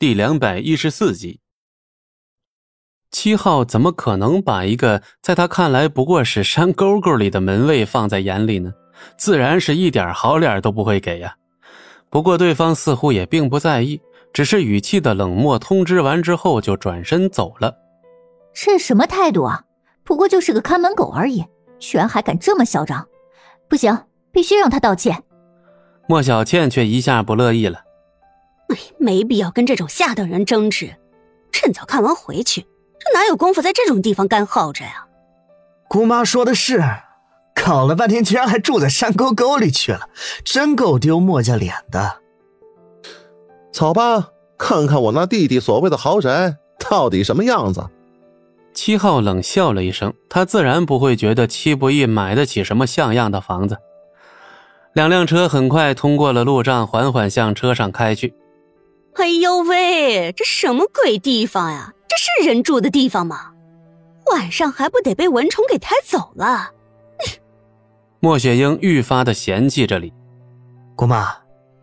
第两百一十四集。七号怎么可能把一个在他看来不过是山沟沟里的门卫放在眼里呢？自然是一点好脸都不会给呀。不过对方似乎也并不在意，只是语气的冷漠。通知完之后就转身走了。这什么态度啊？不过就是个看门狗而已，居然还敢这么嚣张！不行，必须让他道歉。莫小倩却一下不乐意了。哎，没必要跟这种下等人争执，趁早看完回去。这哪有功夫在这种地方干耗着呀？姑妈说的是，搞了半天居然还住在山沟沟里去了，真够丢墨家脸的。走吧，看看我那弟弟所谓的豪宅到底什么样子。七号冷笑了一声，他自然不会觉得七不易买得起什么像样的房子。两辆车很快通过了路障，缓缓向车上开去。哎呦喂，这什么鬼地方呀？这是人住的地方吗？晚上还不得被蚊虫给抬走了？莫雪英愈发的嫌弃这里。姑妈，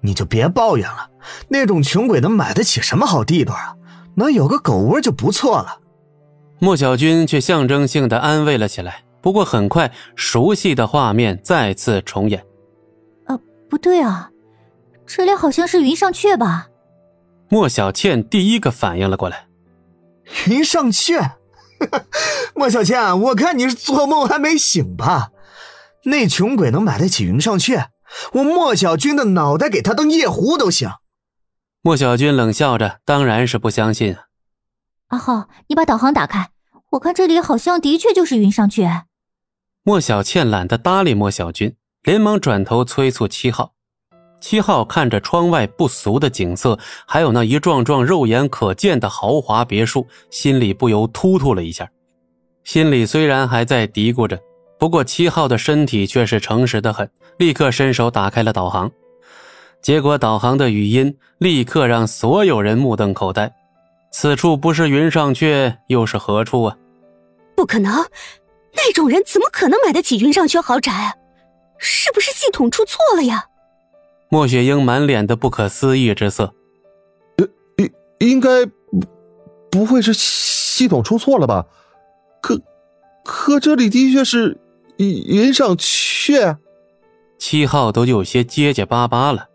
你就别抱怨了，那种穷鬼能买得起什么好地段啊？能有个狗窝就不错了。莫小军却象征性的安慰了起来。不过很快，熟悉的画面再次重演。啊，不对啊，这里好像是云上阙吧？莫小倩第一个反应了过来。云上阙，莫小倩，我看你是做梦还没醒吧？那穷鬼能买得起云上阙？我莫小军的脑袋给他当夜壶都行。莫小军冷笑着，当然是不相信啊。阿浩，你把导航打开，我看这里好像的确就是云上阙。莫小倩懒得搭理莫小军，连忙转头催促七号。七号看着窗外不俗的景色，还有那一幢幢肉眼可见的豪华别墅，心里不由突突了一下。心里虽然还在嘀咕着，不过七号的身体却是诚实的很，立刻伸手打开了导航。结果导航的语音立刻让所有人目瞪口呆。此处不是云上阙，又是何处啊？不可能，那种人怎么可能买得起云上阙豪宅啊？是不是系统出错了呀？莫雪英满脸的不可思议之色，呃，应应该不不会是系统出错了吧？可可这里的确是云上阙，七号都有些结结巴巴了。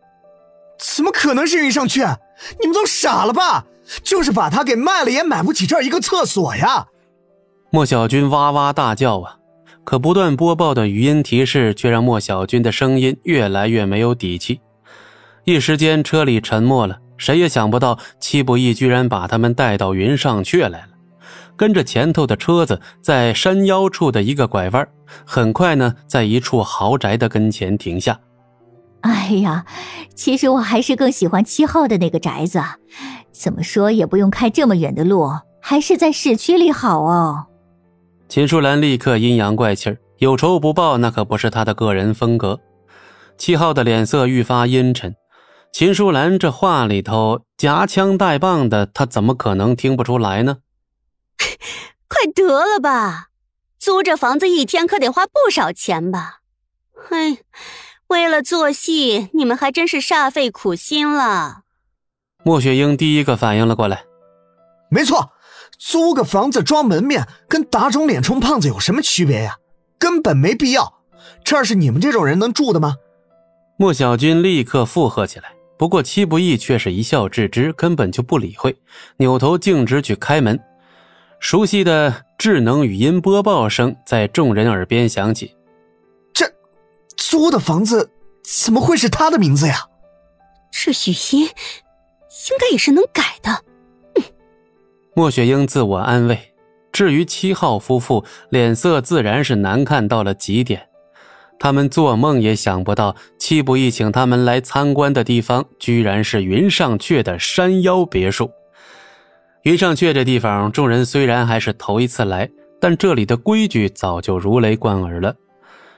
怎么可能是云上阙？你们都傻了吧？就是把它给卖了，也买不起这儿一个厕所呀！莫小军哇哇大叫啊！可不断播报的语音提示却让莫小军的声音越来越没有底气。一时间，车里沉默了。谁也想不到，戚不义居然把他们带到云上阙来了。跟着前头的车子，在山腰处的一个拐弯，很快呢，在一处豪宅的跟前停下。哎呀，其实我还是更喜欢七号的那个宅子。怎么说也不用开这么远的路，还是在市区里好哦。秦淑兰立刻阴阳怪气儿，有仇不报那可不是她的个人风格。七号的脸色愈发阴沉。秦淑兰这话里头夹枪带棒的，他怎么可能听不出来呢？快得了吧，租这房子一天可得花不少钱吧？哎，为了做戏，你们还真是煞费苦心了。莫雪英第一个反应了过来，没错。租个房子装门面，跟打肿脸充胖子有什么区别呀？根本没必要。这儿是你们这种人能住的吗？莫小军立刻附和起来。不过戚不义却是一笑置之，根本就不理会，扭头径直去开门。熟悉的智能语音播报声在众人耳边响起：“这租的房子怎么会是他的名字呀？这语音应该也是能改的。”莫雪英自我安慰，至于七号夫妇，脸色自然是难看到了极点。他们做梦也想不到，七不义请他们来参观的地方，居然是云上阙的山腰别墅。云上阙这地方，众人虽然还是头一次来，但这里的规矩早就如雷贯耳了。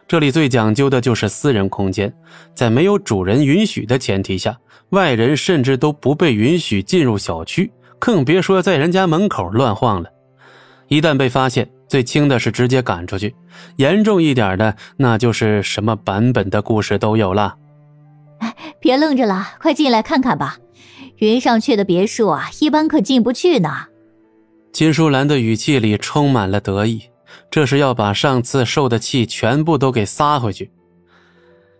这里最讲究的就是私人空间，在没有主人允许的前提下，外人甚至都不被允许进入小区。更别说在人家门口乱晃了，一旦被发现，最轻的是直接赶出去，严重一点的，那就是什么版本的故事都有了。哎，别愣着了，快进来看看吧，云上去的别墅啊，一般可进不去呢。金淑兰的语气里充满了得意，这是要把上次受的气全部都给撒回去。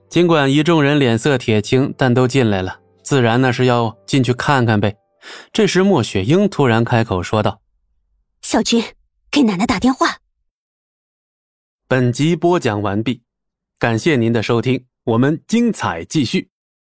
尽管一众人脸色铁青，但都进来了，自然那是要进去看看呗。这时，莫雪英突然开口说道：“小军，给奶奶打电话。”本集播讲完毕，感谢您的收听，我们精彩继续。